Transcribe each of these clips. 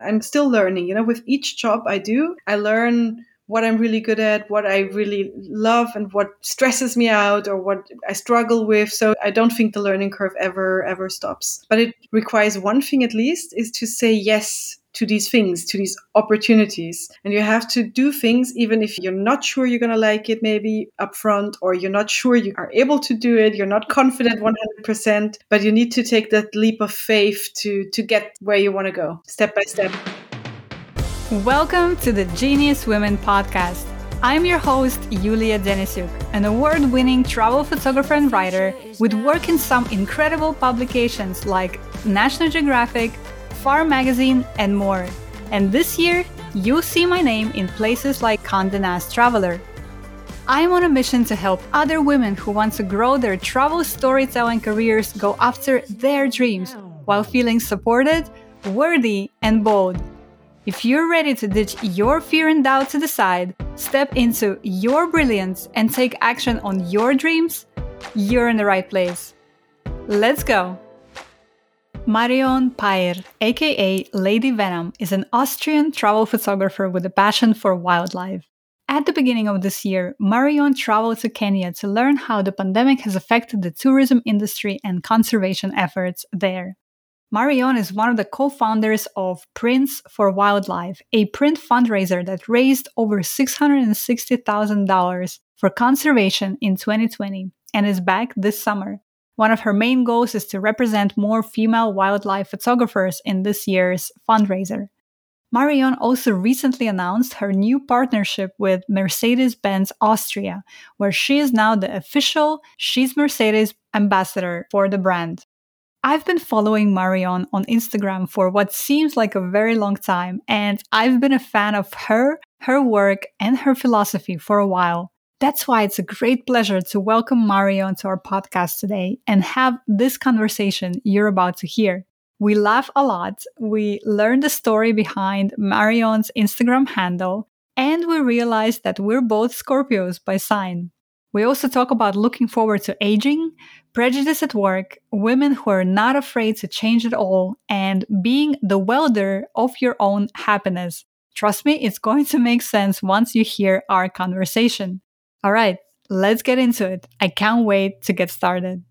I'm still learning. You know, with each job I do, I learn what I'm really good at, what I really love, and what stresses me out or what I struggle with. So I don't think the learning curve ever, ever stops. But it requires one thing at least is to say yes to these things, to these opportunities. And you have to do things even if you're not sure you're going to like it, maybe upfront, or you're not sure you are able to do it. You're not confident 100%, but you need to take that leap of faith to, to get where you want to go step by step. Welcome to the Genius Women podcast. I'm your host, Yulia Denisyuk, an award winning travel photographer and writer with work in some incredible publications like National Geographic, AFAR Magazine, and more. And this year, you'll see my name in places like Condé Nast Traveler. I'm on a mission to help other women who want to grow their travel storytelling careers go after their dreams while feeling supported, worthy, and bold. If you're ready to ditch your fear and doubt to the side, step into your brilliance, and take action on your dreams, you're in the right place. Let's go! Marion Payr, aka Lady Venom, is an Austrian travel photographer with a passion for wildlife. At the beginning of this year, Marion traveled to Kenya to learn how the pandemic has affected the tourism industry and conservation efforts there. Marion is one of the co founders of Prints for Wildlife, a print fundraiser that raised over $660,000 for conservation in 2020 and is back this summer. One of her main goals is to represent more female wildlife photographers in this year's fundraiser. Marion also recently announced her new partnership with Mercedes Benz Austria, where she is now the official She's Mercedes ambassador for the brand. I've been following Marion on Instagram for what seems like a very long time, and I've been a fan of her, her work, and her philosophy for a while. That's why it's a great pleasure to welcome Marion to our podcast today and have this conversation you're about to hear. We laugh a lot, we learn the story behind Marion's Instagram handle, and we realize that we're both Scorpios by sign. We also talk about looking forward to aging, prejudice at work, women who are not afraid to change at all, and being the welder of your own happiness. Trust me, it's going to make sense once you hear our conversation. All right, let's get into it. I can't wait to get started.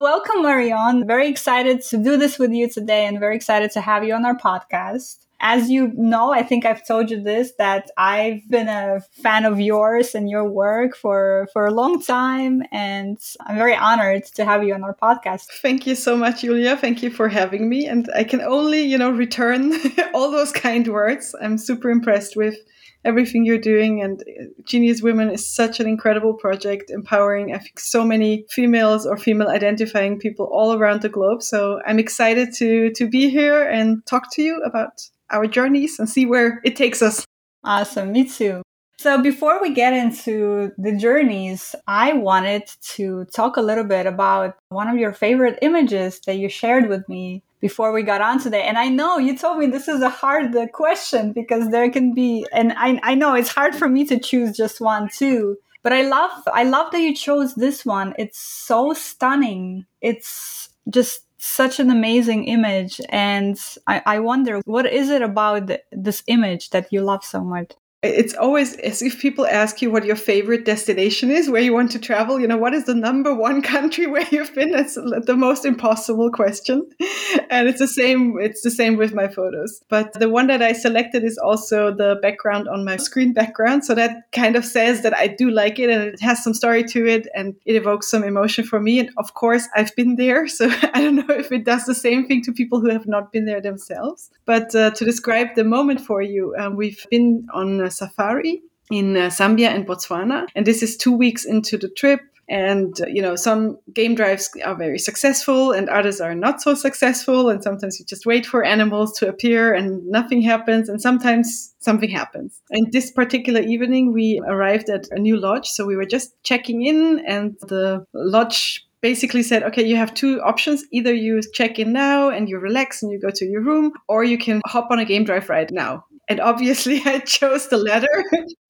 Welcome, Marion. Very excited to do this with you today and very excited to have you on our podcast. As you know, I think I've told you this that I've been a fan of yours and your work for for a long time and I'm very honored to have you on our podcast. Thank you so much, Julia. Thank you for having me and I can only, you know, return all those kind words. I'm super impressed with everything you're doing. And uh, Genius Women is such an incredible project, empowering, I think, so many females or female identifying people all around the globe. So I'm excited to, to be here and talk to you about our journeys and see where it takes us. Awesome. Me too. So before we get into the journeys, I wanted to talk a little bit about one of your favorite images that you shared with me before we got on today. And I know you told me this is a hard uh, question because there can be, and I, I know it's hard for me to choose just one too. But I love, I love that you chose this one. It's so stunning. It's just such an amazing image. And I, I wonder, what is it about this image that you love so much? It's always as if people ask you what your favorite destination is where you want to travel you know what is the number one country where you've been? It's the most impossible question. And it's the same it's the same with my photos. But the one that i selected is also the background on my screen background. So that kind of says that i do like it and it has some story to it and it evokes some emotion for me. And of course i've been there. So i don't know if it does the same thing to people who have not been there themselves. But uh, to describe the moment for you um, we've been on safari in uh, Zambia and Botswana. And this is two weeks into the trip. And, uh, you know, some game drives are very successful and others are not so successful. And sometimes you just wait for animals to appear and nothing happens. And sometimes something happens. And this particular evening, we arrived at a new lodge. So we were just checking in, and the lodge basically said, okay, you have two options. Either you check in now and you relax and you go to your room, or you can hop on a game drive right now. And obviously, I chose the latter,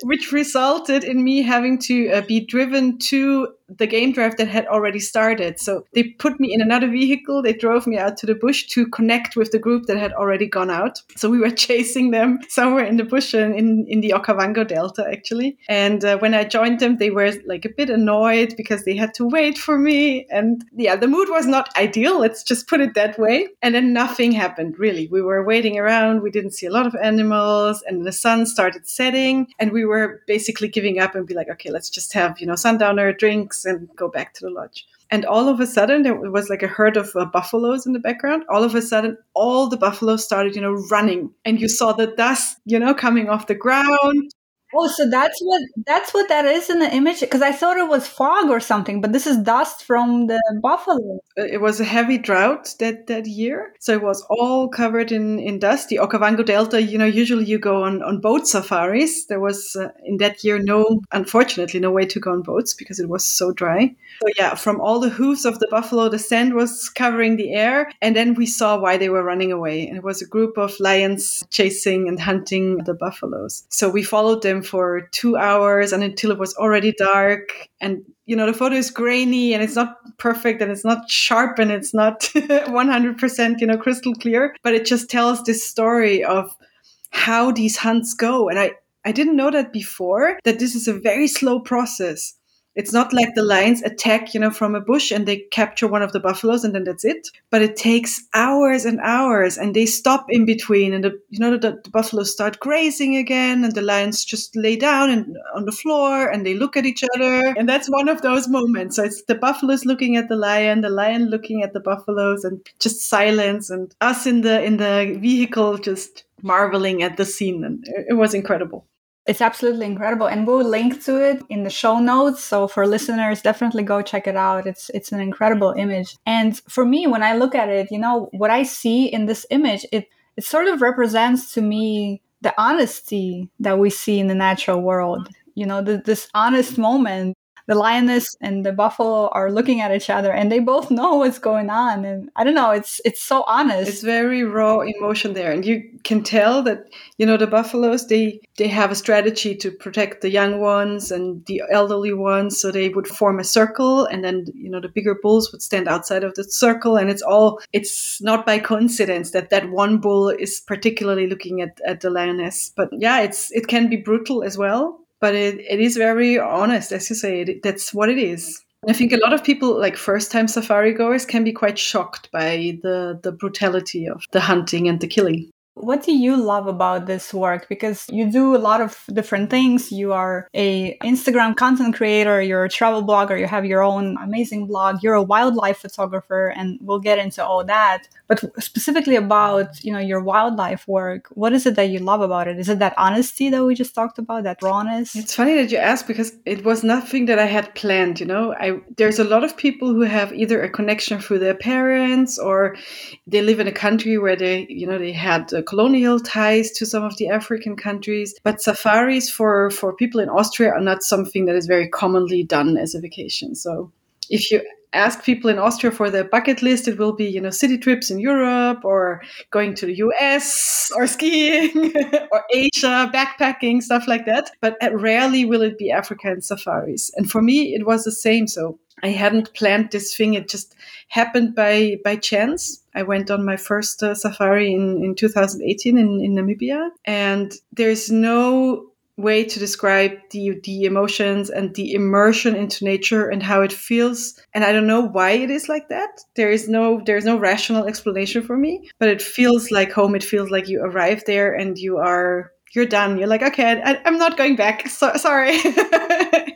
which resulted in me having to uh, be driven to the game drive that had already started. So they put me in another vehicle. They drove me out to the bush to connect with the group that had already gone out. So we were chasing them somewhere in the bush in, in the Okavango Delta, actually. And uh, when I joined them, they were like a bit annoyed because they had to wait for me. And yeah, the mood was not ideal. Let's just put it that way. And then nothing happened, really. We were waiting around. We didn't see a lot of animals. And the sun started setting. And we were basically giving up and be like, okay, let's just have, you know, sundowner drinks and go back to the lodge. And all of a sudden, there was like a herd of uh, buffaloes in the background. All of a sudden, all the buffaloes started, you know, running. And you saw the dust, you know, coming off the ground. Oh, so that's what that's what that is in the image because I thought it was fog or something, but this is dust from the buffalo. Uh, it was a heavy drought that that year, so it was all covered in in dust. The Okavango Delta, you know, usually you go on on boat safaris. There was uh, in that year no, unfortunately, no way to go on boats because it was so dry. So yeah, from all the hooves of the buffalo, the sand was covering the air, and then we saw why they were running away. And it was a group of lions chasing and hunting the buffaloes. So we followed them for two hours and until it was already dark. And you know the photo is grainy and it's not perfect and it's not sharp and it's not 100% you know crystal clear. But it just tells this story of how these hunts go. And i i didn't know that before that this is a very slow process it's not like the lions attack, you know, from a bush and they capture one of the buffaloes and then that's it. But it takes hours and hours and they stop in between and the, you know, the, the buffaloes start grazing again and the lions just lay down and on the floor and they look at each other. And that's one of those moments. So it's the buffaloes looking at the lion, the lion looking at the buffaloes and just silence and us in the, in the vehicle just marveling at the scene. And it was incredible. It's absolutely incredible. And we'll link to it in the show notes. So for listeners, definitely go check it out. It's it's an incredible image. And for me, when I look at it, you know, what I see in this image, it it sort of represents to me the honesty that we see in the natural world. You know, the, this honest moment the lioness and the buffalo are looking at each other and they both know what's going on and i don't know it's it's so honest. It's very raw emotion there and you can tell that you know the buffaloes they they have a strategy to protect the young ones and the elderly ones so they would form a circle and then you know the bigger bulls would stand outside of the circle and it's all it's not by coincidence that that one bull is particularly looking at, at the lioness. But yeah it's it can be brutal as well but it, it is very honest, as you say. It, that's what it is. I think a lot of people, like first time safari goers, can be quite shocked by the, the brutality of the hunting and the killing. What do you love about this work? Because you do a lot of different things. You are a Instagram content creator, you're a travel blogger, you have your own amazing blog, you're a wildlife photographer, and we'll get into all that. But specifically about, you know, your wildlife work, what is it that you love about it? Is it that honesty that we just talked about, that rawness? It's funny that you ask because it was nothing that I had planned, you know. I there's a lot of people who have either a connection through their parents or they live in a country where they, you know, they had a colonial ties to some of the African countries. But safaris for, for people in Austria are not something that is very commonly done as a vacation. So if you ask people in Austria for their bucket list, it will be, you know, city trips in Europe or going to the US or skiing or Asia, backpacking, stuff like that. But uh, rarely will it be African safaris. And for me, it was the same. So I hadn't planned this thing. It just happened by, by chance. I went on my first uh, safari in, in 2018 in, in Namibia. And there's no way to describe the the emotions and the immersion into nature and how it feels and i don't know why it is like that there is no there's no rational explanation for me but it feels like home it feels like you arrive there and you are you're done you're like okay I, am not going back so, sorry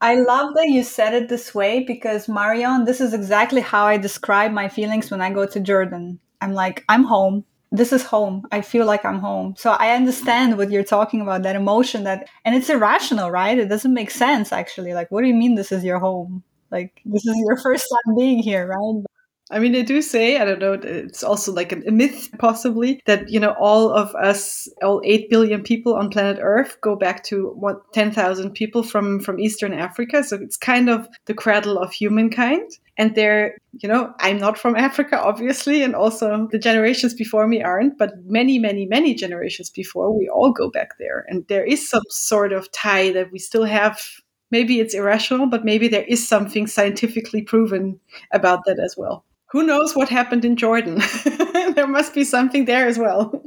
I love that you said it this way because Marion, this is exactly how I describe my feelings when I go to Jordan. I'm like, I'm home this is home. I feel like I'm home. So I understand what you're talking about, that emotion that, and it's irrational, right? It doesn't make sense actually. Like, what do you mean this is your home? Like, this is your first time being here, right? I mean, they do say, I don't know, it's also like a myth, possibly, that, you know, all of us, all 8 billion people on planet Earth go back to what, 10,000 people from, from Eastern Africa. So it's kind of the cradle of humankind. And they're, you know, I'm not from Africa, obviously, and also the generations before me aren't, but many, many, many generations before, we all go back there. And there is some sort of tie that we still have maybe it's irrational, but maybe there is something scientifically proven about that as well. Who knows what happened in Jordan? there must be something there as well.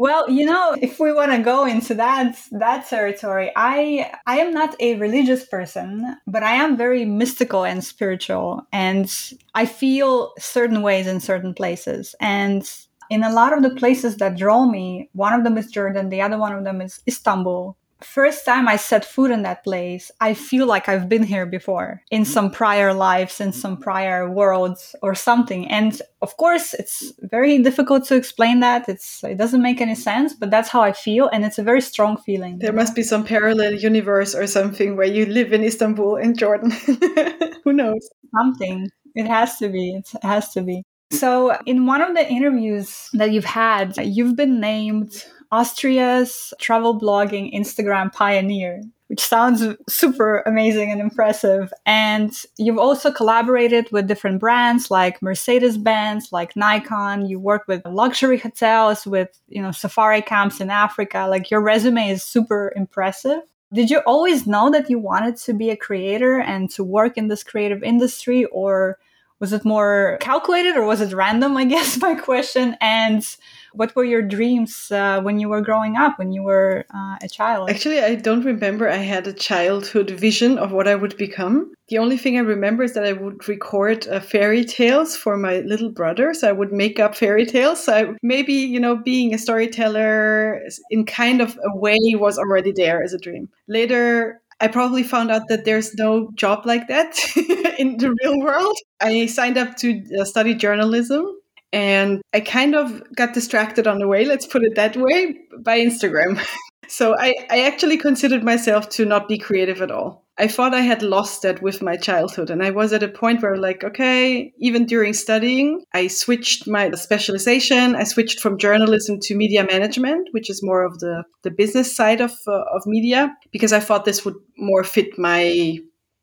Well, you know, if we want to go into that that territory, I I am not a religious person, but I am very mystical and spiritual and I feel certain ways in certain places. And in a lot of the places that draw me, one of them is Jordan, the other one of them is Istanbul first time I set foot in that place, I feel like I've been here before in mm-hmm. some prior lives, in some prior worlds or something. And of course, it's very difficult to explain that. It's it doesn't make any sense, but that's how I feel, and it's a very strong feeling. There must be some parallel universe or something where you live in Istanbul in Jordan. Who knows? Something. It has to be. It has to be. So, in one of the interviews that you've had, you've been named Austria's travel blogging Instagram pioneer, which sounds super amazing and impressive. And you've also collaborated with different brands like Mercedes Benz, like Nikon. You work with luxury hotels, with you know safari camps in Africa. Like your resume is super impressive. Did you always know that you wanted to be a creator and to work in this creative industry, or was it more calculated, or was it random? I guess my question. And what were your dreams uh, when you were growing up, when you were uh, a child? Actually, I don't remember I had a childhood vision of what I would become. The only thing I remember is that I would record uh, fairy tales for my little brother. So I would make up fairy tales. So I, maybe, you know, being a storyteller in kind of a way was already there as a dream. Later, I probably found out that there's no job like that in the real world. I signed up to uh, study journalism and I kind of got distracted on the way, let's put it that way, by Instagram. so I, I actually considered myself to not be creative at all. I thought I had lost that with my childhood. And I was at a point where, like, okay, even during studying, I switched my specialization. I switched from journalism to media management, which is more of the, the business side of, uh, of media, because I thought this would more fit my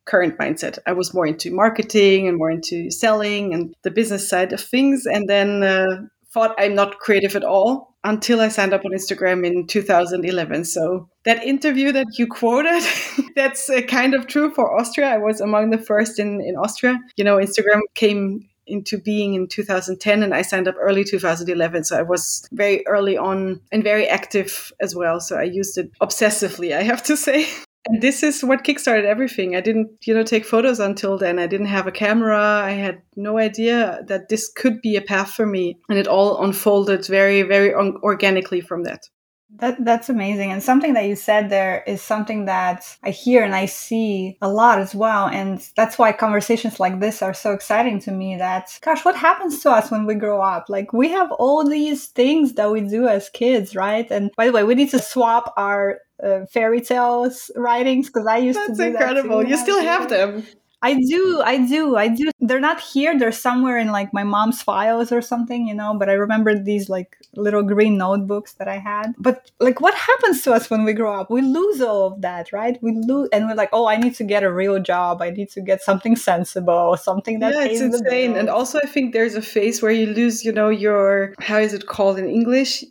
current mindset. I was more into marketing and more into selling and the business side of things. And then uh, thought I'm not creative at all until I signed up on Instagram in 2011. So that interview that you quoted, that's uh, kind of true for Austria. I was among the first in, in Austria. You know, Instagram came into being in 2010 and I signed up early 2011 so I was very early on and very active as well so I used it obsessively I have to say and this is what kickstarted everything. I didn't, you know, take photos until then. I didn't have a camera. I had no idea that this could be a path for me. And it all unfolded very, very organically from that. That that's amazing. And something that you said there is something that I hear and I see a lot as well. And that's why conversations like this are so exciting to me that gosh, what happens to us when we grow up? Like we have all these things that we do as kids, right? And by the way, we need to swap our uh, fairy tales writings because I used That's to do incredible. That you still have them. I do, I do, I do. They're not here. They're somewhere in like my mom's files or something, you know. But I remember these like little green notebooks that I had. But like, what happens to us when we grow up? We lose all of that, right? We lose, and we're like, oh, I need to get a real job. I need to get something sensible, something that yeah, it's insane. And also, I think there's a phase where you lose, you know, your how is it called in English?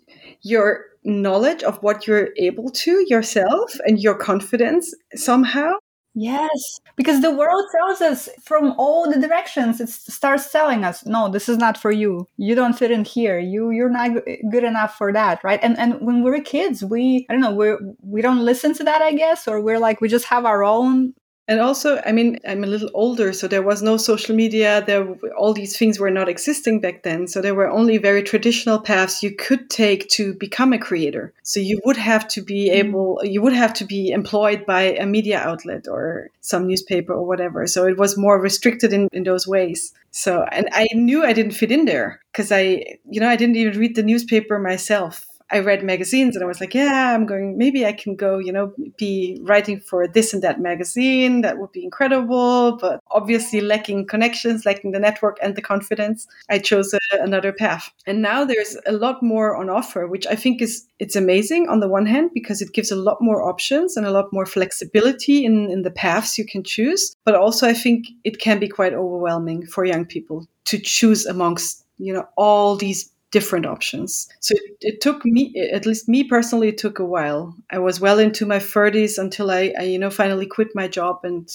Your knowledge of what you're able to yourself and your confidence somehow. Yes, because the world tells us from all the directions. It starts telling us, "No, this is not for you. You don't fit in here. You you're not good enough for that." Right? And and when we're kids, we I don't know we we don't listen to that, I guess, or we're like we just have our own and also, I mean, I'm a little older, so there was no social media. There, all these things were not existing back then. So there were only very traditional paths you could take to become a creator. So you would have to be mm. able, you would have to be employed by a media outlet or some newspaper or whatever. So it was more restricted in, in those ways. So, and I knew I didn't fit in there because I, you know, I didn't even read the newspaper myself. I read magazines and I was like, yeah, I'm going, maybe I can go, you know, be writing for this and that magazine. That would be incredible. But obviously, lacking connections, lacking the network and the confidence, I chose a, another path. And now there's a lot more on offer, which I think is, it's amazing on the one hand, because it gives a lot more options and a lot more flexibility in, in the paths you can choose. But also, I think it can be quite overwhelming for young people to choose amongst, you know, all these different options. So it, it, took me, at least me personally, it took a while. I was well into my 30s until I, I, you know, finally quit my job and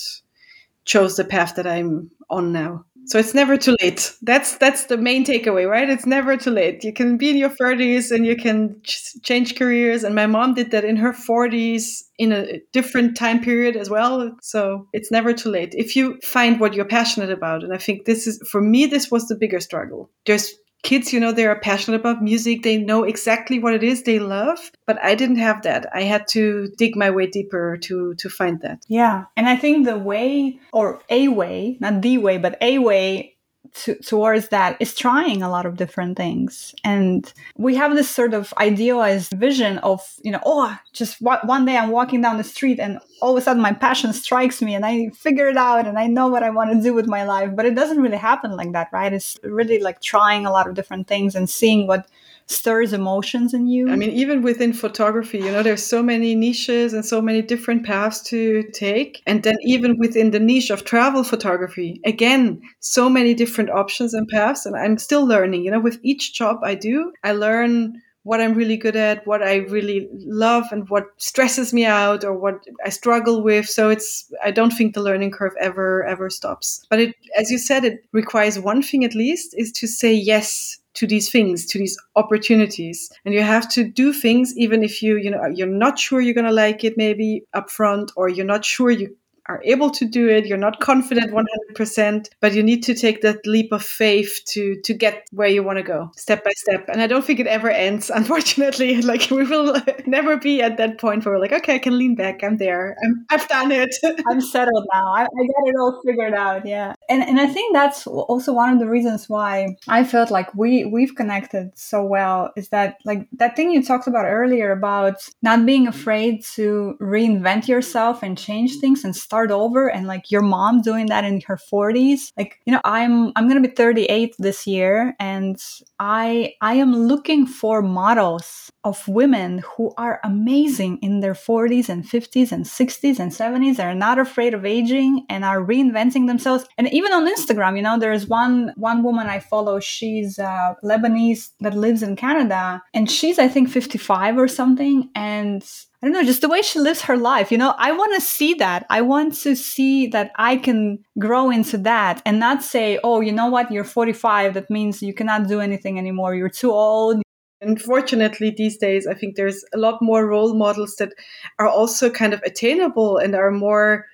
chose the path that I'm on now. So it's never too late. That's that's the main takeaway, right? It's never too late. You can be in your 30s and you can ch- change careers. And my mom did that in her 40s in a different time period as well. So it's never too late if you find what you're passionate about. And I think this is for me, this was the bigger struggle. There's kids you know they are passionate about music they know exactly what it is they love but i didn't have that. I had to dig my way deeper to to find that. Yeah and i think the way or a way not the way but a way to, towards that is trying a lot of different things. And we have this sort of idealized vision of you know oh just one day i'm walking down the street and all of a sudden my passion strikes me and i figure it out and i know what i want to do with my life. But it doesn't really happen like that right? It's really like trying a lot of different things and seeing what stirs emotions in you? I mean, even within photography, you know, there's so many niches and so many different paths to take. And then even within the niche of travel photography, again, so many different options and paths. And I'm still learning, you know, with each job I do, I learn what I'm really good at, what I really love, and what stresses me out or what I struggle with. So it's I don't think the learning curve ever ever stops. But it, as you said, it requires one thing at least is to say yes to these things to these opportunities. And you have to do things even if you you know you're not sure you're going to like it maybe upfront or you're not sure you are able to do it. You're not confident 100%, but you need to take that leap of faith to to get where you want to go, step by step. And I don't think it ever ends, unfortunately. Like we will never be at that point where we're like, okay, I can lean back. I'm there. I'm, I've done it. I'm settled now. I, I got it all figured out. Yeah. And and I think that's also one of the reasons why I felt like we we've connected so well is that like that thing you talked about earlier about not being afraid to reinvent yourself and change things and start start over and like your mom doing that in her 40s like you know i'm i'm to be 38 this year and i i am looking for models of women who are amazing in their 40s and 50s and 60s and 70s they're not afraid of aging and are reinventing themselves. And even on instagram you know there's one one woman i follow. She's uh, lebanese that lives in canada and she's i think 55 or something. And I don't know, just the way she lives her life. You know, I want to see that. I want to see that I can grow into that and not say, oh, you know what, you're 45. That means you cannot do anything anymore. You're too old. Unfortunately, these days, I think there's a lot more role models that are also kind of attainable and are more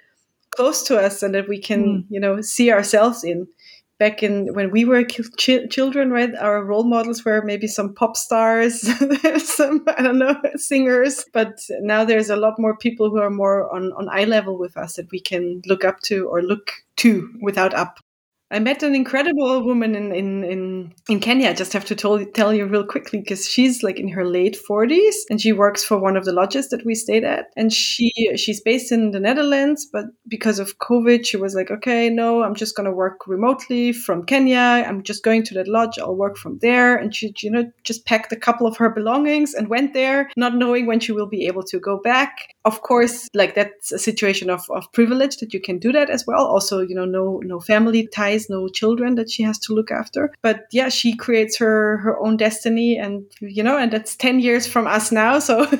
close to us and that we can, mm. you know, see ourselves in back in when we were ch- children, right? Our role models were maybe some pop stars, some I don't know singers, but now there's a lot more people who are more on on eye level with us that we can look up to or look to without up. I met an incredible woman in in in, in Kenya. I just have to tell, tell you real quickly because she's like in her late 40s and she works for one of the lodges that we stayed at. And she she's based in the Netherlands, but because of COVID, she was like, okay, no, I'm just gonna work remotely from Kenya. I'm just going to that lodge. I'll work from there. And she, you know, just packed a couple of her belongings and went there, not knowing when she will be able to go back. Of course, like that's a situation of, of privilege that you can do that as well. Also, you know, no no family ties no children that she has to look after. But yeah, she creates her her own destiny, and you know, and that's ten years from us now, so.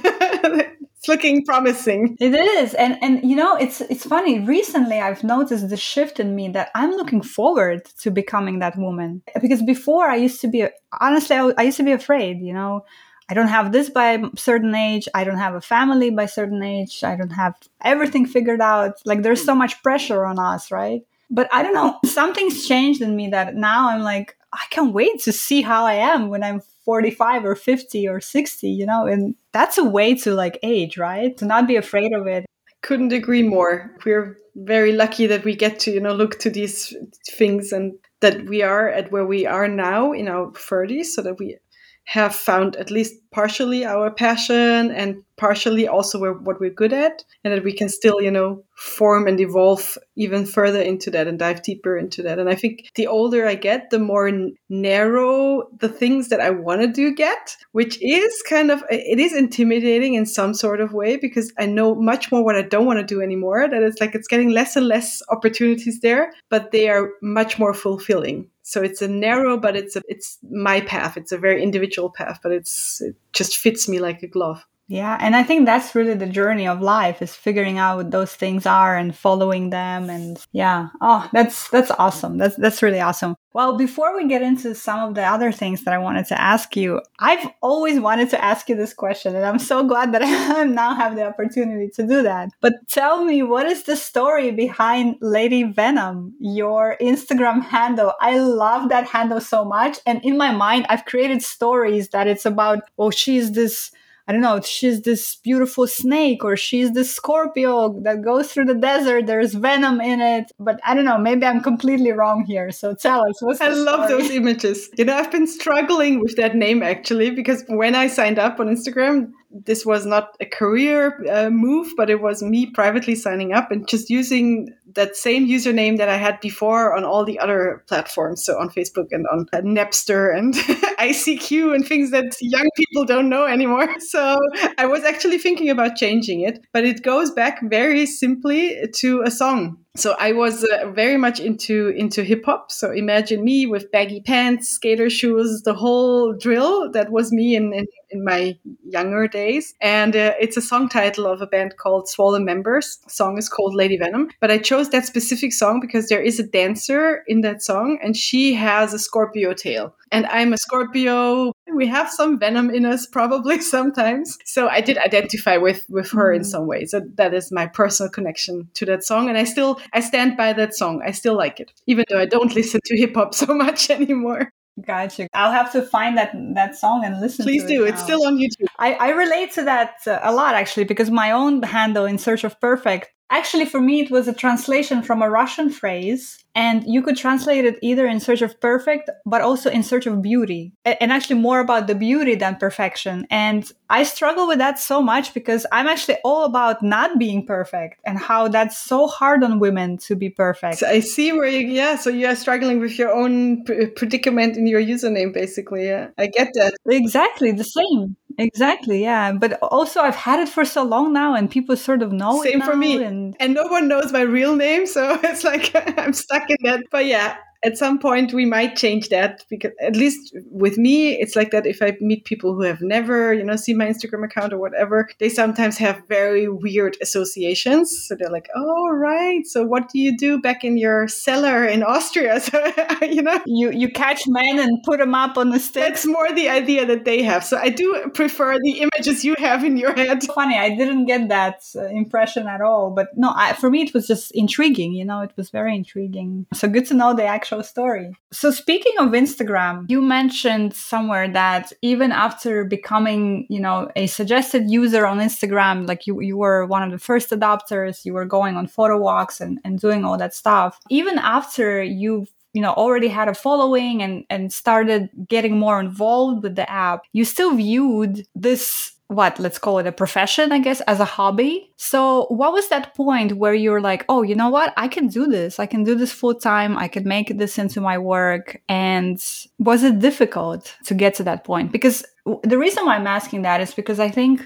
it's looking promising it is and and you know it's it's funny recently i've noticed the shift in me that i'm looking forward to becoming that woman because before i used to be honestly I, I used to be afraid you know I don't have this by a certain age. I don't have a family by certain age. I don't have everything figured out. Like there's so much pressure on us, right? But I don't know, something's changed in me that now I'm like, I can't wait to see how I am when I'm 45 or 50 or 60, you know, and that's a way to like age, right? To not be afraid of it. I Couldn't agree more. We're very lucky that we get to, you know, look to these things and that we are at where we are now in our 30s so that we have found at least partially our passion and partially also what we're good at and that we can still you know form and evolve even further into that and dive deeper into that. And i think the older i get the more narrow the things that i want to do get which is kind of it is intimidating in some sort of way because i know much more what i don't want to do anymore that it's like it's getting less and less opportunities there but they are much more fulfilling So it's a narrow, but it's a, it's my path. It's a very individual path, but it's it just fits me like a glove. Yeah, and I think that's really the journey of life is figuring out what those things are and following them and yeah. Oh, that's that's awesome. That's that's really awesome. Well, before we get into some of the other things that I wanted to ask you, I've always wanted to ask you this question and I'm so glad that I now have the opportunity to do that. But tell me, what is the story behind Lady Venom, your Instagram handle? I love that handle so much and in my mind I've created stories that it's about, oh, she's this I don't know, she's this beautiful snake or she's this Scorpio that goes through the desert. There's venom in it. But I don't know, maybe I'm completely wrong here. So tell us what's I love those images. You know, I've been struggling with that name actually because when I signed up on Instagram, this was not a career uh, move, but it was me privately signing up and just using that same username that I had before on all the other platforms. So on Facebook and on Napster and ICQ and things that young people don't know anymore. So I was actually thinking about changing it, but it goes back very simply to a song so I was uh, very much into into hip hop. So imagine me with baggy pants, skater shoes, the whole drill. That was me in in, in my younger days. And uh, it's a song title of a band called Swollen Members. The song is called Lady Venom. But I chose that specific song because there is a dancer in that song, and she has a Scorpio tail. And I'm a Scorpio. We have some venom in us, probably sometimes. So I did identify with with her mm. in some way. So that is my personal connection to that song, and I still I stand by that song. I still like it, even though I don't listen to hip hop so much anymore. Gotcha. I'll have to find that that song and listen. Please do. It it's still on YouTube. I, I relate to that uh, a lot actually because my own handle in search of perfect Actually, for me, it was a translation from a Russian phrase, and you could translate it either in search of perfect, but also in search of beauty, and actually more about the beauty than perfection. And I struggle with that so much because I'm actually all about not being perfect and how that's so hard on women to be perfect. So I see where you, yeah, so you are struggling with your own predicament in your username, basically. Yeah, I get that. Exactly the same. Exactly, yeah. But also, I've had it for so long now, and people sort of know. Same for me, and... and no one knows my real name, so it's like I'm stuck in that. But yeah, at some point we might change that because at least with me it's like that if i meet people who have never you know seen my instagram account or whatever they sometimes have very weird associations. So they're like oh right. So what do you do back in your cellar in austria? So you know? You you catch men and put them up on the stick that's more the idea that they have. So i do prefer the images you have in your head. Funny i didn't get that uh, impression at all but no I, for me it was just intriguing you know it was very intriguing. So good to know they actual actual story. So, speaking of Instagram, you mentioned somewhere that even after becoming, you know, a suggested user on Instagram, like you, you were one of the first adopters, you were going on photo walks and, and doing all that stuff. Even after you you know already had a following and and started getting more involved with the app you still viewed this what let's call it a profession i guess as a hobby? So what was that point where you're like oh you know what? I can do this. I can do this full time. I can make this into my work. And was it difficult to get to that point? Because the reason why i'm asking that is because i think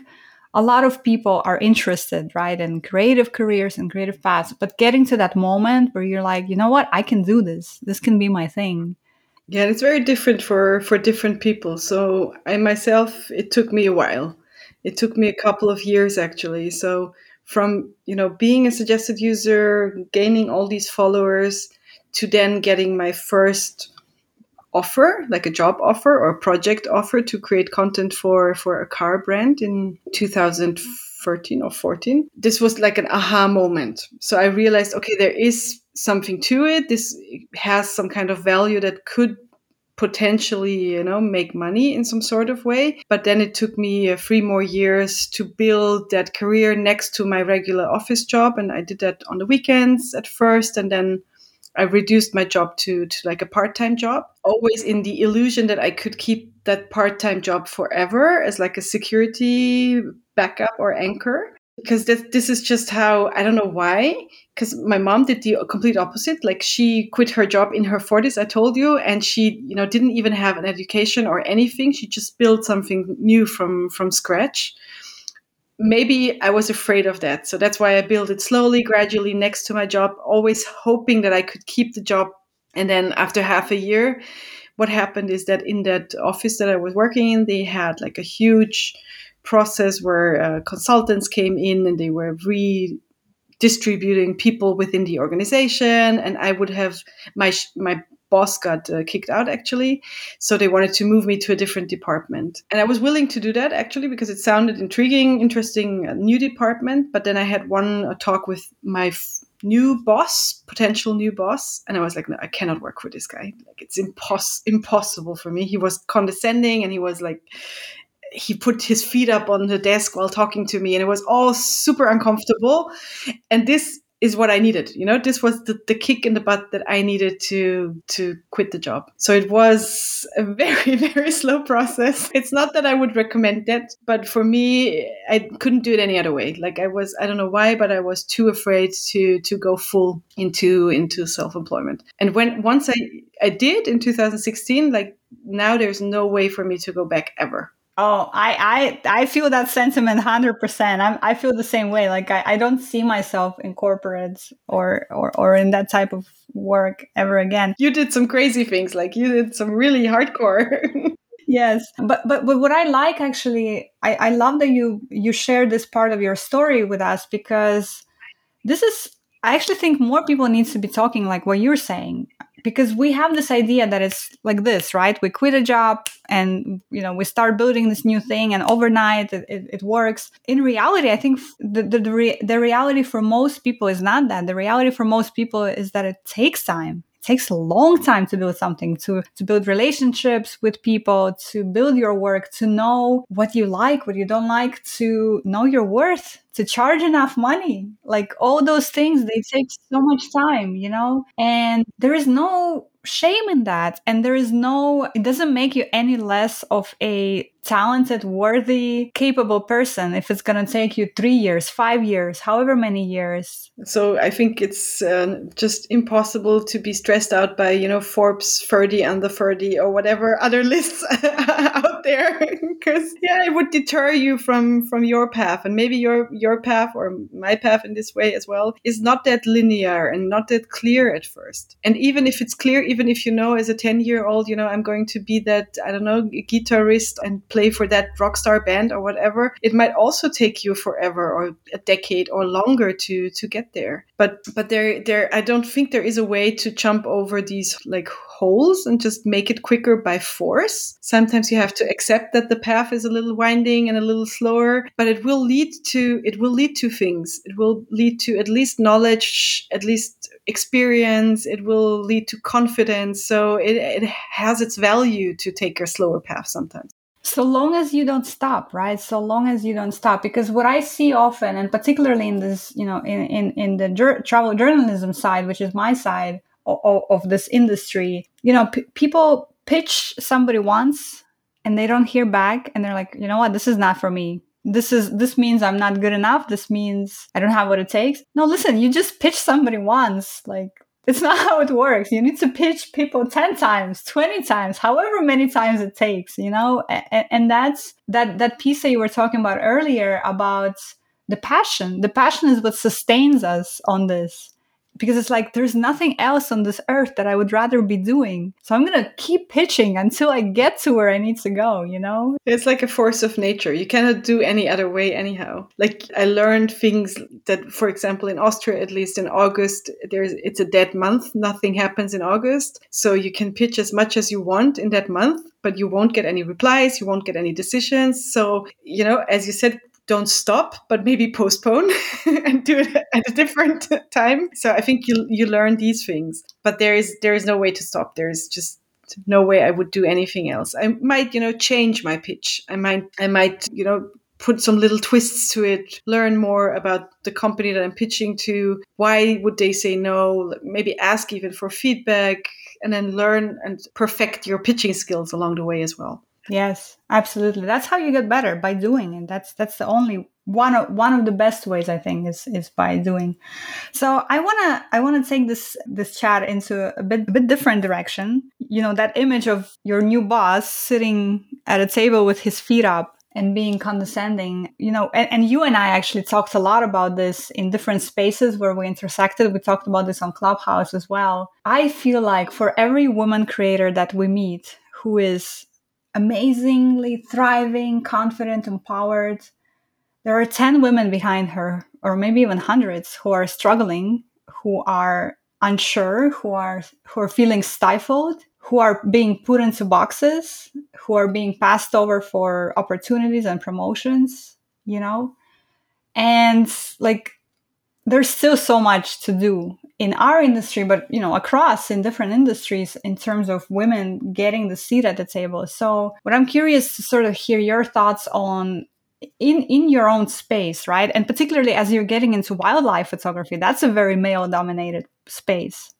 a lot of people are interested right in creative careers and creative paths but getting to that moment where you're like you know what? I can do this. This can be my thing. Yeah it's very different for for different people. So i myself it took me a while it took me a couple of years actually. So from you know being a suggested user, gaining all these followers, to then getting my first offer, like a job offer or project offer to create content for for a car brand in 2013 or 14. This was like an aha moment. So I realized, okay, there is something to it. This has some kind of value that could potentially you know make money in some sort of way. But then it took me uh, three more years to build that career next to my regular office job. And i did that on the weekends at first. And then i reduced my job to, to like a part-time job. Always in the illusion that i could keep that part-time job forever as like a security backup or anchor because this, this is just how i don't know why because my mom did the complete opposite like she quit her job in her 40s i told you and she you know didn't even have an education or anything she just built something new from from scratch. Maybe i was afraid of that so that's why i built it slowly gradually next to my job always hoping that i could keep the job And then after half a year, what happened is that in that office that I was working in, they had like a huge process where uh, consultants came in and they were redistributing people within the organization. And I would have my my boss got uh, kicked out actually so they wanted to move me to a different department and i was willing to do that actually because it sounded intriguing interesting uh, new department but then i had one uh, talk with my f- new boss, potential new boss. And I was like, no, I cannot work with this guy. Like it's impos- impossible for me. He was condescending and he was like, he put his feet up on the desk while talking to me and it was all super uncomfortable. And this is what I needed. You know, this was the, the kick in the butt that I needed to to quit the job. So it was a very very slow process. It's not that I would recommend that, but for me, I couldn't do it any other way. Like I was, I don't know why, but I was too afraid to to go full into into self employment. And when once I I did in 2016, like now there's no way for me to go back ever. Oh, I, I, I feel that sentiment hundred percent. I'm, I feel the same way. Like I, I don't see myself in corporates or, or, or in that type of work ever again. You did some crazy things. Like you did some really hardcore. yes, but, but, but what I like actually, I, I love that you, you shared this part of your story with us because this is, I actually think more people needs to be talking like what you're saying because we have this idea that it's like this right? We quit a job and you know we start building this new thing and overnight it, it, it works. In reality i think the, the, the, re- the reality for most people is not that. The reality for most people is that it takes time. It takes a long time to build something to to build relationships with people to build your work to know what you like what you don't like to know your worth to charge enough money. Like all those things they take so much time you know? And there is no shame in that. And there is no it doesn't make you any less of a talented worthy capable person if it's going to take you 3 years 5 years however many years. So i think it's uh, just impossible to be stressed out by you know forbes 30 under 30 or whatever other lists there because yeah it would deter you from from your path and maybe your your path or my path in this way as well is not that linear and not that clear at first and even if it's clear even if you know as a 10 year old, you know, I'm going to be that, I don't know, guitarist and play for that rock star band or whatever, it might also take you forever or a decade or longer to, to get there. But, but there, there, I don't think there is a way to jump over these like holes and just make it quicker by force. Sometimes you have to accept that the path is a little winding and a little slower, but it will lead to it will lead to things. It will lead to at least knowledge, at least experience. It will lead to confidence. So it, it has its value to take a slower path sometimes so long as you don't stop right so long as you don't stop because what i see often and particularly in this you know in in, in the travel journalism side which is my side of, of this industry. You know p- people pitch somebody once and they don't hear back and they're like you know what? This is not for me. This is this means i'm not good enough. This means i don't have what it takes. No listen you just pitch somebody once. Like it's not how it works. You need to pitch people 10 times 20 times however many times it takes you know? And, and that's that that piece that you were talking about earlier about the passion. The passion is what sustains us on this because it's like there's nothing else on this earth that I would rather be doing. So I'm going to keep pitching until I get to where I need to go, you know? It's like a force of nature. You cannot do any other way anyhow. Like I learned things that for example in Austria at least in August there's it's a dead month. Nothing happens in August. So you can pitch as much as you want in that month but you won't get any replies, you won't get any decisions. So, you know, as you said, don't stop, but maybe postpone and do it at a different time. So I think you you learn these things, but there is there is no way to stop. There is just no way I would do anything else. I might you know change my pitch. I might I might you know put some little twists to it, learn more about the company that I'm pitching to. Why would they say no? Maybe ask even for feedback and then learn and perfect your pitching skills along the way as well. Yes, absolutely. That's how you get better by doing it. That's that's the only one of one of the best ways I think is is by doing. So I wanna I wanna take this this chat into a bit a bit different direction. You know that image of your new boss sitting at a table with his feet up and being condescending you know and, and, you and i actually talked a lot about this in different spaces where we intersected we talked about this on clubhouse as well i feel like for every woman creator that we meet who is amazingly thriving confident empowered there are 10 women behind her or maybe even hundreds who are struggling who are unsure who are who are feeling stifled who are being put into boxes, who are being passed over for opportunities and promotions, you know? And like, there's still so much to do in our industry, but you know, across in different industries in terms of women getting the seat at the table. So, what I'm curious to sort of hear your thoughts on in in your own space, right? And particularly as you're getting into wildlife photography, that's a very male dominated space.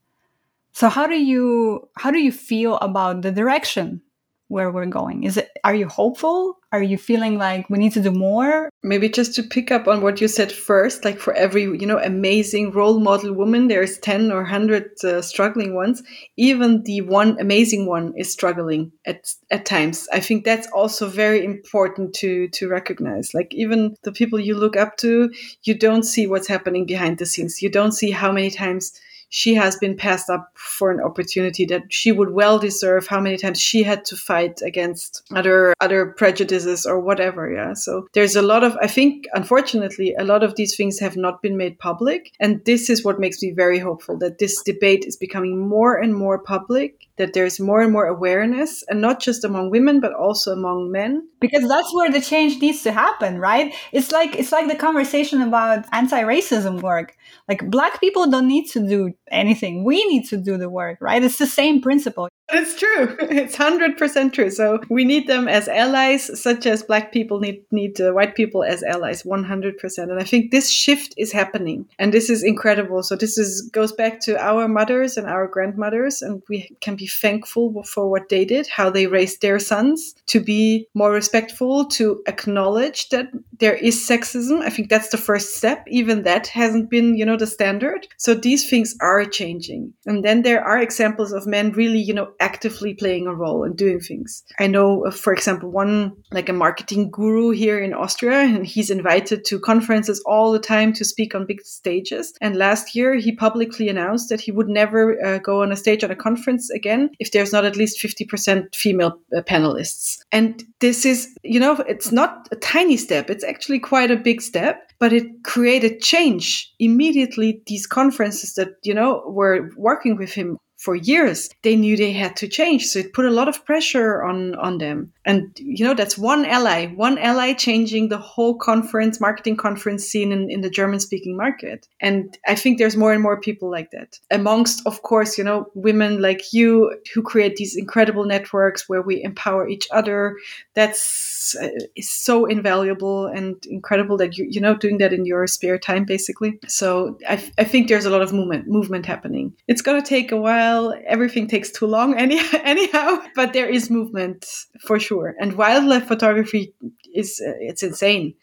So how do you how do you feel about the direction where we're going? Is it are you hopeful? Are you feeling like we need to do more? Maybe just to pick up on what you said first, like for every you know amazing role model woman, there's ten or hundred uh, struggling ones. Even the one amazing one is struggling at at times. I think that's also very important to to recognize. Like even the people you look up to, you don't see what's happening behind the scenes. You don't see how many times she has been passed up for an opportunity that she would well deserve how many times she had to fight against other other prejudices or whatever yeah? So there's a lot of i think unfortunately a lot of these things have not been made public and this is what makes me very hopeful that this debate is becoming more and more public that there's more and more awareness and not just among women but also among men. Because that's where the change needs to happen right? It's like it's like the conversation about anti-racism work. Like black people don't need to do anything. We need to do the work right? It's the same principle it's true. It's hundred percent true. So we need them as allies, such as black people need need uh, white people as allies, one hundred percent. And I think this shift is happening, and this is incredible. So this is goes back to our mothers and our grandmothers, and we can be thankful for what they did, how they raised their sons to be more respectful, to acknowledge that there is sexism. I think that's the first step. Even that hasn't been, you know, the standard. So these things are changing, and then there are examples of men really, you know actively playing a role and doing things. I know, for example, one like a marketing guru here in Austria, and he's invited to conferences all the time to speak on big stages. And last year, he publicly announced that he would never uh, go on a stage on a conference again if there's not at least 50% female uh, panelists. And this is, you know, it's not a tiny step, it's actually quite a big step but it created change immediately these conferences that you know were working with him for years they knew they had to change. So it put a lot of pressure on on them. And you know that's one ally one ally changing the whole conference marketing conference scene in, in the german speaking market. And i think there's more and more people like that. Amongst of course you know women like you who create these incredible networks where we empower each other that's uh, is so invaluable and incredible that you you know doing that in your spare time basically. So i, I think there's a lot of movement movement happening. It's going to take a while well, everything takes too long any, anyhow, but there is movement for sure. And wildlife photography is uh, it's insane.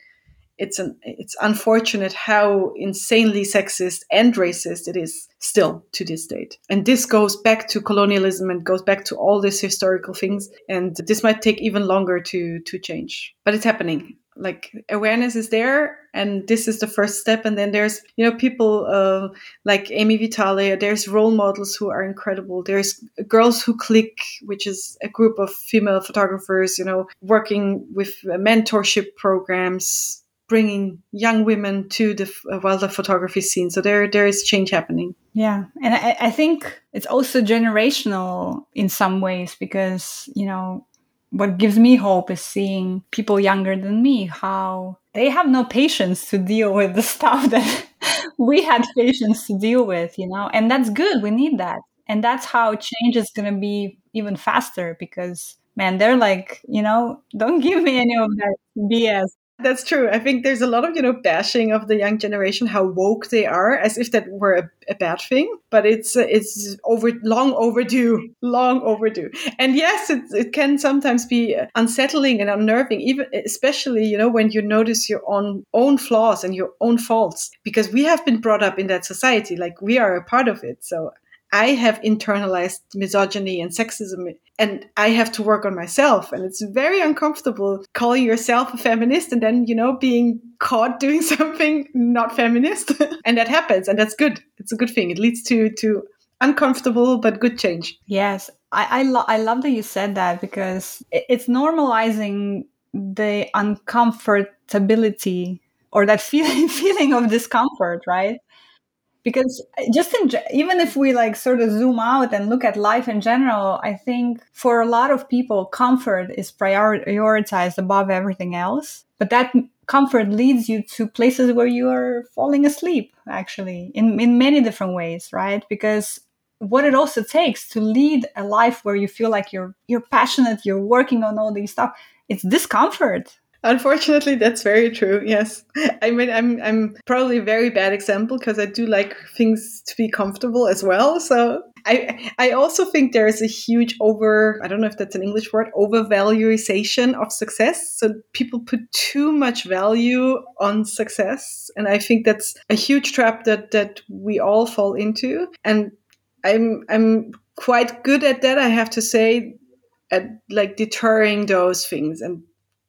It's an it's unfortunate how insanely sexist and racist it is still to this date. And this goes back to colonialism and goes back to all these historical things. And this might take even longer to to change, but it's happening like awareness is there and this is the first step. And then there's you know people uh, like Ami Vitale there's role models who are incredible. There's girls who click which is a group of female photographers you know working with mentorship programs bringing young women to the uh, wildlife photography scene. So there there is change happening. Yeah. And I, I think it's also generational in some ways because you know what gives me hope is seeing people younger than me how they have no patience to deal with the stuff that we had patience to deal with you know? And that's good we need that. And that's how change is going to be even faster because man they're like you know don't give me any of that bs that's true. I think there's a lot of, you know, bashing of the young generation, how woke they are, as if that were a, a bad thing. But it's uh, it's over long overdue, long overdue. And yes, it, it can sometimes be unsettling and unnerving, even especially, you know, when you notice your own own flaws and your own faults, because we have been brought up in that society, like we are a part of it. So I have internalized misogyny and sexism and I have to work on myself. And it's very uncomfortable calling yourself a feminist and then, you know, being caught doing something not feminist. and that happens. And that's good. It's a good thing. It leads to, to uncomfortable but good change. Yes. I, I, lo- I love that you said that because it's normalizing the uncomfortability or that feeling feeling of discomfort, right? Because uh, just in even if we like sort of zoom out and look at life in general i think for a lot of people comfort is prioritized above everything else. But that comfort leads you to places where you are falling asleep actually in, in many different ways right? Because what it also takes to lead a life where you feel like you're you're passionate you're working on all these stuff it's discomfort Unfortunately, that's very true. Yes, I mean, I'm I'm probably a very bad example because I do like things to be comfortable as well. So I I also think there is a huge over I don't know if that's an English word overvaluation of success. So people put too much value on success, and I think that's a huge trap that that we all fall into. And I'm I'm quite good at that. I have to say, at like deterring those things and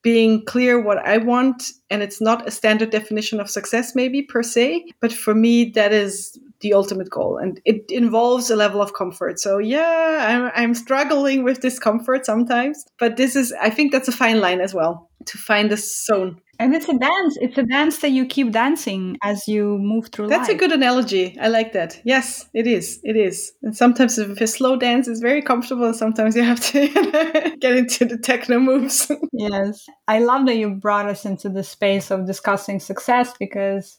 being clear what I want. And it's not a standard definition of success, maybe per se, but for me, that is the ultimate goal. And it involves a level of comfort. So, yeah, I'm, I'm struggling with discomfort sometimes, but this is, I think that's a fine line as well to find the zone. And it's a dance. It's a dance that you keep dancing as you move through That's life. a good analogy. I like that. Yes, it is. It is. And sometimes if a slow dance is very comfortable, and sometimes you have to get into the techno moves. yes. I love that you brought us into the space of discussing success because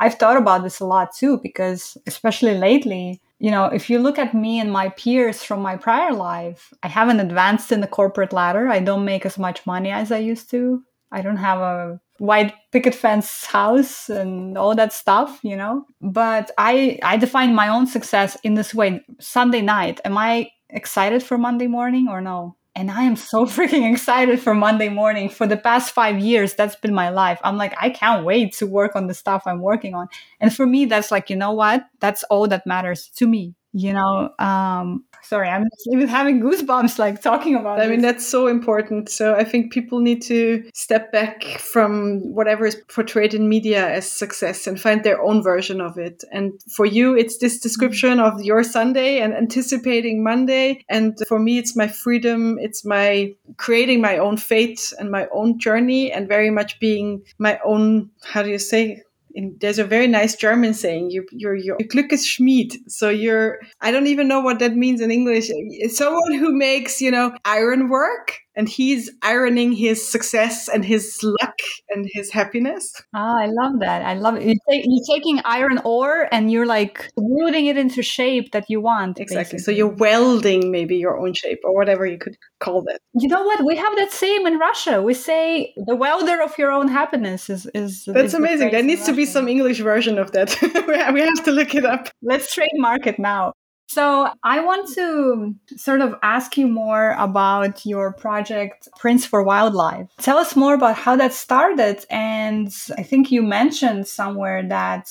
I've thought about this a lot too, because especially lately, you know, if you look at me and my peers from my prior life, I haven't advanced in the corporate ladder. I don't make as much money as I used to. I don't have a white picket fence house and all that stuff, you know. But I I define my own success in this way. Sunday night, am I excited for Monday morning or no? And I am so freaking excited for Monday morning. For the past five years, that's been my life. I'm like, I can't wait to work on the stuff I'm working on. And for me, that's like, you know what? That's all that matters to me you know um sorry i'm even having goosebumps like talking about i this. mean that's so important. So i think people need to step back from whatever is portrayed in media as success and find their own version of it. And for you it's this description of your sunday and anticipating monday. And for me it's my freedom. It's my creating my own fate and my own journey and very much being my own how do you say in, there's a very nice German saying, you, you're, your Glück ist Schmied. So you're, I don't even know what that means in English. It's Someone who makes, you know, iron work and he's ironing his success and his luck and his happiness. Ah, I love that. I love it. You're, you're taking iron ore and you're like rooting it into shape that you want. Exactly. Basically. So you're welding maybe your own shape or whatever you could call that. You know what? We have that same in Russia. We say the welder of your own happiness is is. That's is amazing. There needs to be some English version of that. we have to look it up. Let's trademark it now. So, I want to sort of ask you more about your project, Prints for Wildlife. Tell us more about how that started. And I think you mentioned somewhere that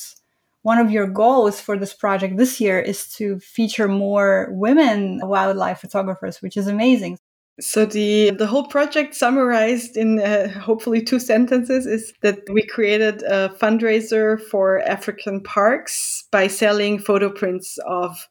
one of your goals for this project this year is to feature more women wildlife photographers, which is amazing. So the the whole project summarized in uh, hopefully two sentences is that we created a fundraiser for African parks by selling photo prints of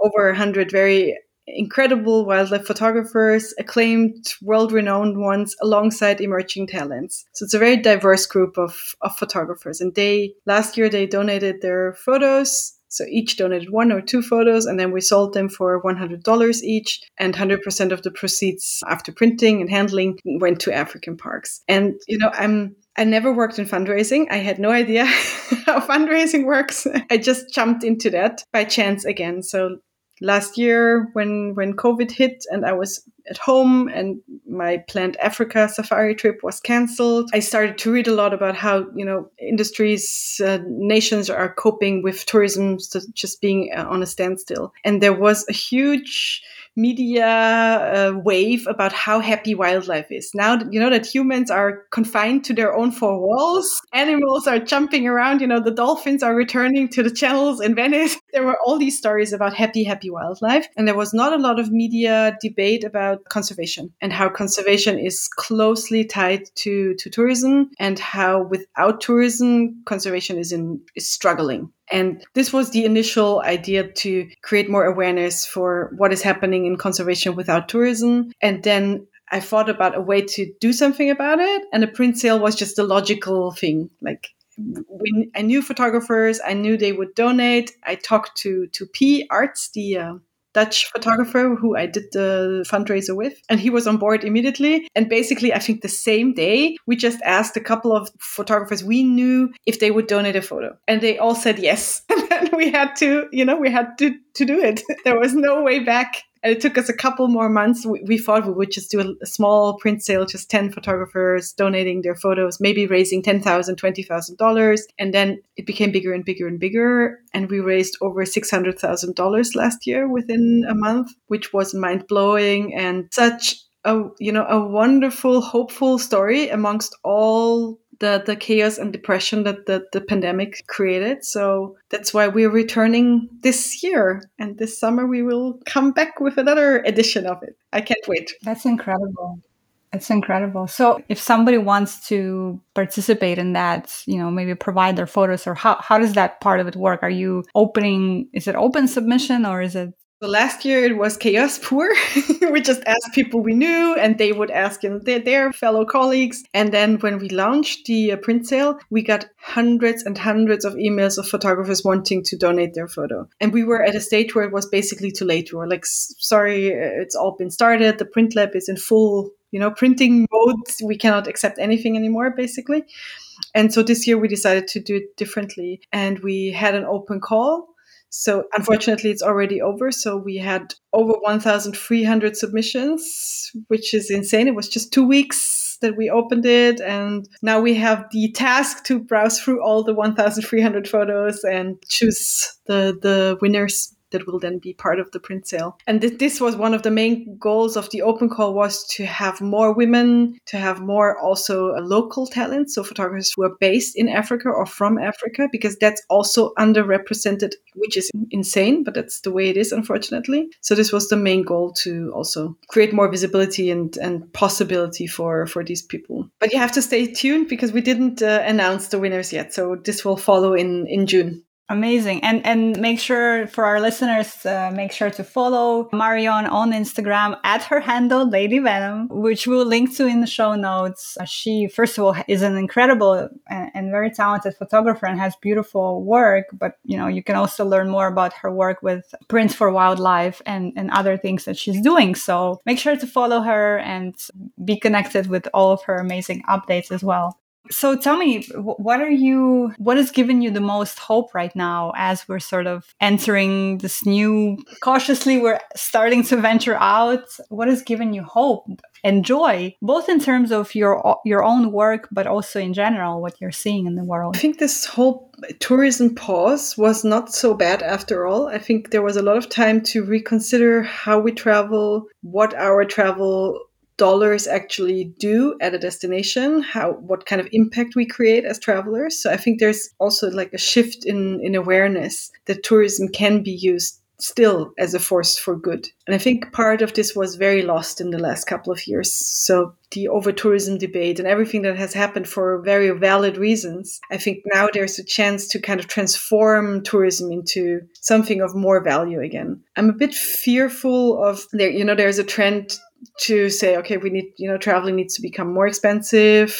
over 100 very incredible wildlife photographers, acclaimed, world renowned ones, alongside emerging talents. So it's a very diverse group of, of photographers. And they, last year, they donated their photos. So each donated one or two photos, and then we sold them for $100 each. And 100% of the proceeds after printing and handling went to African parks. And, you know, I'm I never worked in fundraising. I had no idea how fundraising works. I just jumped into that by chance again. So last year when when covid hit and i was at home and my planned africa safari trip was cancelled i started to read a lot about how you know industries uh, nations are coping with tourism just being uh, on a standstill and there was a huge media uh, wave about how happy wildlife is. Now, you know that humans are confined to their own four walls. Animals are jumping around. You know, the dolphins are returning to the channels in Venice. There were all these stories about happy, happy wildlife. And there was not a lot of media debate about conservation and how conservation is closely tied to, to tourism and how without tourism, conservation is in is struggling. And this was the initial idea to create more awareness for what is happening in conservation without tourism. And then I thought about a way to do something about it. And a print sale was just a logical thing. Like we, I knew photographers. I knew they would donate. I talked to to Pie Aerts, the uh, Dutch photographer who I did the fundraiser with, and he was on board immediately. And basically, I think the same day, we just asked a couple of photographers we knew if they would donate a photo, and they all said yes. And we had to, you know, we had to to do it. There was no way back. And it took us a couple more months. We, we thought we would just do a, a, small print sale, just 10 photographers donating their photos, maybe raising $10,000, $20,000. And then it became bigger and bigger and bigger. And we raised over $600,000 last year within a month, which was mind blowing and such a, you know, a wonderful, hopeful story amongst all the, the chaos and depression that the, the pandemic created. So that's why we're returning this year. And this summer we will come back with another edition of it. I can't wait. That's incredible. It's incredible. So if somebody wants to participate in that, you know, maybe provide their photos or how, how does that part of it work? Are you opening, is it open submission or is it so last year it was chaos poor. we just asked people we knew, and they would ask you know, their, their, fellow colleagues. And then when we launched the uh, print sale, we got hundreds and hundreds of emails of photographers wanting to donate their photo. And we were at a stage where it was basically too late. We were like, sorry, uh, it's all been started. The print lab is in full, you know, printing mode. We cannot accept anything anymore, basically. And so this year we decided to do it differently, and we had an open call so unfortunately, it's already over. So we had over 1,300 submissions, which is insane. It was just two weeks that we opened it. And now we have the task to browse through all the 1,300 photos and choose the, the winners that will then be part of the print sale. And th- this was one of the main goals of the open call was to have more women, to have more also local talent, so photographers who are based in Africa or from Africa, because that's also underrepresented, which is insane, but that's the way it is, unfortunately. So this was the main goal to also create more visibility and, and possibility for, for these people. But you have to stay tuned because we didn't uh, announce the winners yet. So this will follow in, in June. Amazing. And and make sure for our listeners, uh, make sure to follow Marion on Instagram at her handle, Lady Venom, which we'll link to in the show notes. Uh, she, first of all, is an incredible and, and, very talented photographer and has beautiful work. But, you know, you can also learn more about her work with Prints for Wildlife and, and other things that she's doing. So make sure to follow her and be connected with all of her amazing updates as well. So tell me, what are you, what has given you the most hope right now as we're sort of entering this new, cautiously, we're starting to venture out? What has given you hope and joy, both in terms of your, your own work, but also in general, what you're seeing in the world? I think this whole tourism pause was not so bad after all. I think there was a lot of time to reconsider how we travel, what our travel dollars actually do at a destination how what kind of impact we create as travelers. So i think there's also like a shift in in awareness that tourism can be used still as a force for good. And i think part of this was very lost in the last couple of years. So the over tourism debate and everything that has happened for very valid reasons i think now there's a chance to kind of transform tourism into something of more value again. I'm a bit fearful of there you know there's a trend to say, okay, we need, you know, traveling needs to become more expensive,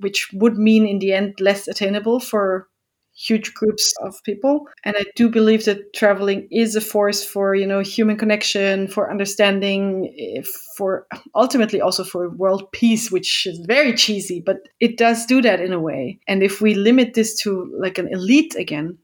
which would mean in the end less attainable for huge groups of people. And I do believe that traveling is a force for, you know, human connection, for understanding, eh, for ultimately also for world peace, which is very cheesy, but it does do that in a way. And if we limit this to like an elite again,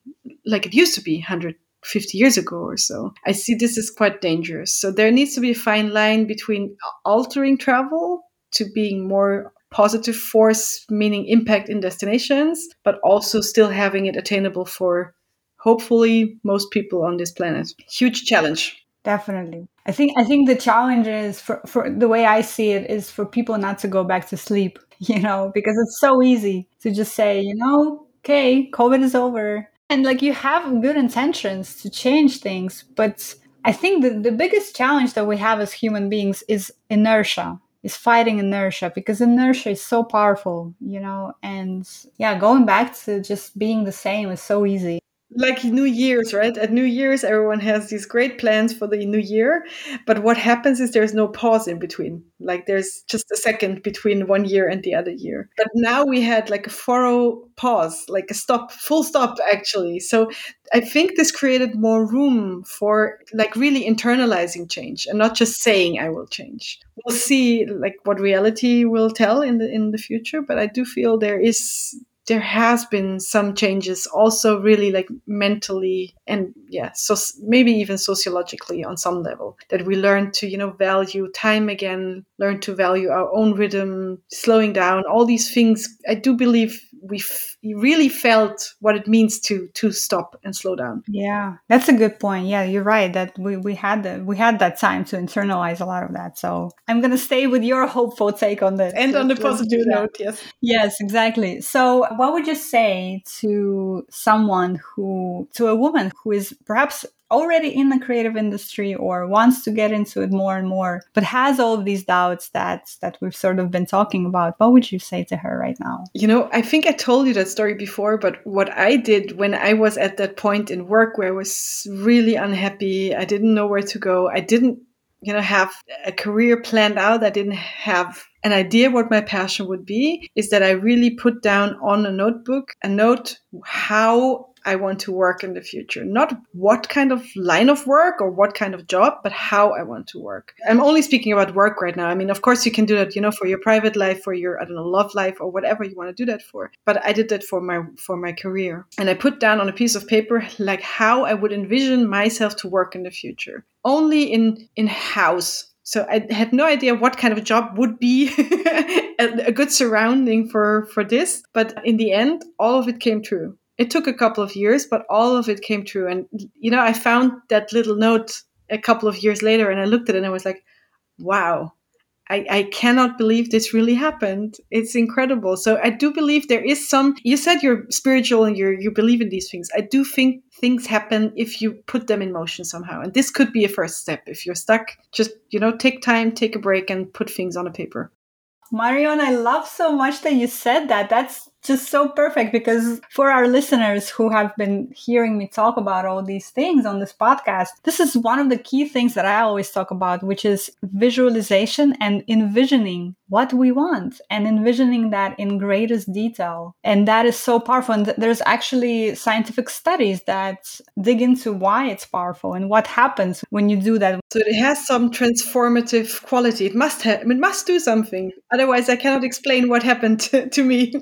like it used to be 100 50 years ago or so. I see this as quite dangerous. So there needs to be a fine line between altering travel to being more positive force, meaning impact in destinations, but also still having it attainable for hopefully most people on this planet. Huge challenge. Definitely. I think I think the challenge is for, for the way I see it is for people not to go back to sleep, you know, because it's so easy to just say, you know, okay, COVID is over and like you have good intentions to change things but i think the, the biggest challenge that we have as human beings is inertia is fighting inertia because inertia is so powerful you know? And yeah going back to just being the same is so easy like New Year's, right? At New Year's, everyone has these great plans for the new year. But what happens is there's no pause in between. Like there's just a second between one year and the other year. But now we had like a furrow pause, like a stop, full stop, actually. So I think this created more room for like really internalizing change and not just saying I will change. We'll see like what reality will tell in the in the future. But I do feel there is there has been some changes also really like mentally and yeah so maybe even sociologically on some level that we learn to you know value time again learn to value our own rhythm slowing down all these things. I do believe we really felt what it means to to stop and slow down. Yeah that's a good point. Yeah you're right that we we had the, we had that time to internalize a lot of that. So i'm gonna stay with your hopeful take on this and on the positive note yes. Yes exactly. So what would you say to someone who, to a woman who is perhaps already in the creative industry or wants to get into it more and more, but has all of these doubts that that we've sort of been talking about? What would you say to her right now? You know, I think I told you that story before, but what I did when I was at that point in work where I was really unhappy, I didn't know where to go, I didn't you know have a career planned out i didn't have an idea what my passion would be is that i really put down on a notebook a note how I want to work in the future. Not what kind of line of work or what kind of job, but how I want to work. I'm only speaking about work right now. I mean, of course, you can do that, you know, for your private life, for your I don't know love life, or whatever you want to do that for. But I did that for my for my career, and I put down on a piece of paper like how I would envision myself to work in the future. Only in in house so I had no idea what kind of job would be a, good surrounding for for this. But in the end, all of it came true it took a couple of years, but all of it came true. And, you know, I found that little note a couple of years later and I looked at it and I was like, wow, I, I cannot believe this really happened. It's incredible. So I do believe there is some, you said you're spiritual and you're, you believe in these things. I do think things happen if you put them in motion somehow. And this could be a first step. If you're stuck, just, you know, take time, take a break and put things on a paper. Marion, I love so much that you said that. That's just so perfect because for our listeners who have been hearing me talk about all these things on this podcast, this is one of the key things that I always talk about, which is visualization and envisioning what we want and envisioning that in greatest detail. And that is so powerful. And there's actually scientific studies that dig into why it's powerful and what happens when you do that. So it has some transformative quality. It must have, it must do something. Otherwise, I cannot explain what happened to, to me.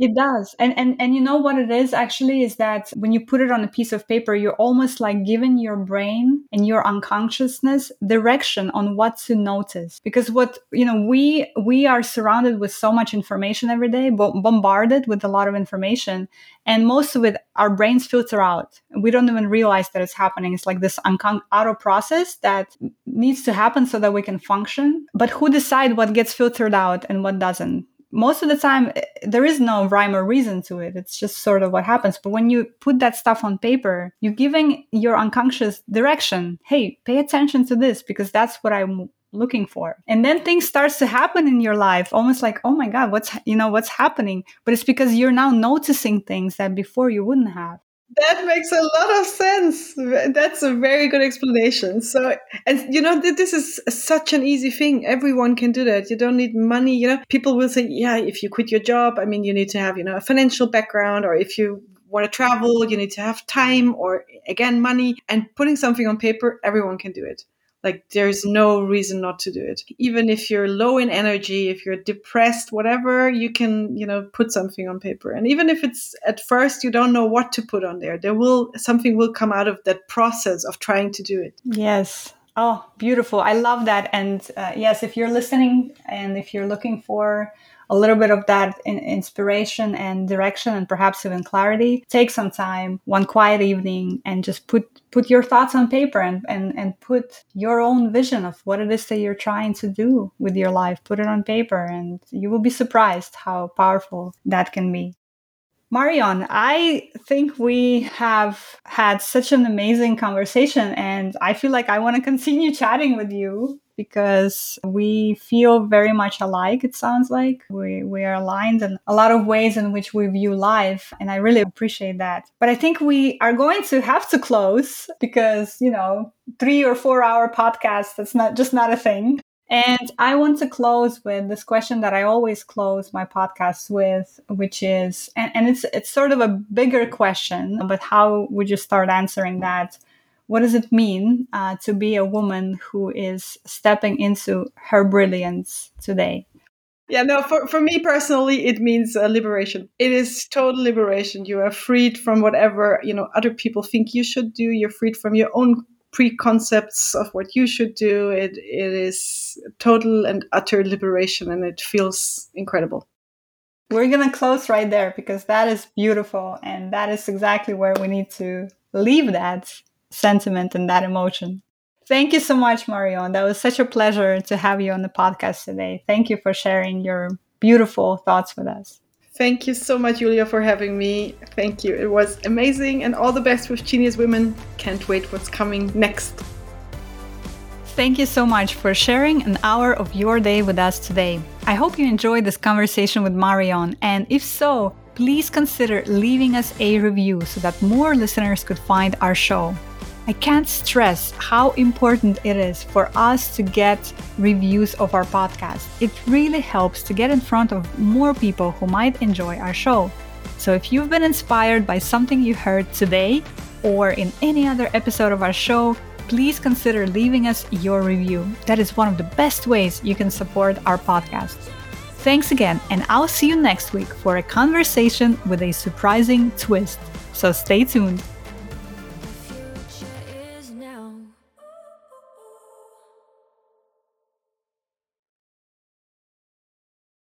It does. And, and and you know what it is actually is that when you put it on a piece of paper, you're almost like giving your brain and your unconsciousness direction on what to notice. Because what, you know, we we are surrounded with so much information every day, bombarded with a lot of information, and most of it our brains filter out. We don't even realize that it's happening. It's like this uncon- auto process that needs to happen so that we can function. But who decide what gets filtered out and what doesn't? Most of the time eh, there is no rhyme or reason to it. It's just sort of what happens. But when you put that stuff on paper you're giving your unconscious direction. Hey pay attention to this because that's what i'm looking for. And then things starts to happen in your life almost like oh my god what's you know what's happening? But it's because you're now noticing things that before you wouldn't have that makes a lot of sense. That's a very good explanation. So, and you know, this is such an easy thing. Everyone can do that. You don't need money. You know, people will say, yeah, if you quit your job, I mean, you need to have, you know, a financial background, or if you want to travel, you need to have time or again, money. And putting something on paper, everyone can do it. Like there's no reason not to do it. Even if you're low in energy, if you're depressed, whatever, you can, you know, put something on paper. And even if it's at first you don't know what to put on there, there will something will come out of that process of trying to do it. Yes. Oh, beautiful. I love that. And uh, yes, if you're listening and if you're looking for a little bit of that in- inspiration and direction and perhaps even clarity. Take some time one quiet evening and just put put your thoughts on paper and, and and put your own vision of what it is that you're trying to do with your life. Put it on paper and you will be surprised how powerful that can be. Marion, I think we have had such an amazing conversation, and I feel like I want to continue chatting with you because we feel very much alike, it sounds like. We, we are aligned in a lot of ways in which we view life, and I really appreciate that. But I think we are going to have to close because, you know, three or four hour podcast, that's not just not a thing. And I want to close with this question that I always close my podcasts with, which is, and, and it's it's sort of a bigger question, but how would you start answering that? What does it mean uh, to be a woman who is stepping into her brilliance today? Yeah, no, for, for me personally, it means uh, liberation. It is total liberation. You are freed from whatever, you know, other people think you should do. You're freed from your own preconcepts of what you should do. It it is total and utter liberation, and it feels incredible. We're gonna close right there because that is beautiful, and that is exactly where we need to leave that sentiment and that emotion. Thank you so much, Marion. That was such a pleasure to have you on the podcast today. Thank you for sharing your beautiful thoughts with us. Thank you so much, Julia, for having me. Thank you. It was amazing and all the best with Genius Women. Can't wait what's coming next. Thank you so much for sharing an hour of your day with us today. I hope you enjoyed this conversation with Marion, and if so, please consider leaving us a review so that more listeners could find our show. I can't stress how important it is for us to get reviews of our podcast. It really helps to get in front of more people who might enjoy our show. So if you've been inspired by something you heard today or in any other episode of our show, please consider leaving us your review. That is one of the best ways you can support our podcast. Thanks again, and I'll see you next week for a conversation with a surprising twist. So stay tuned.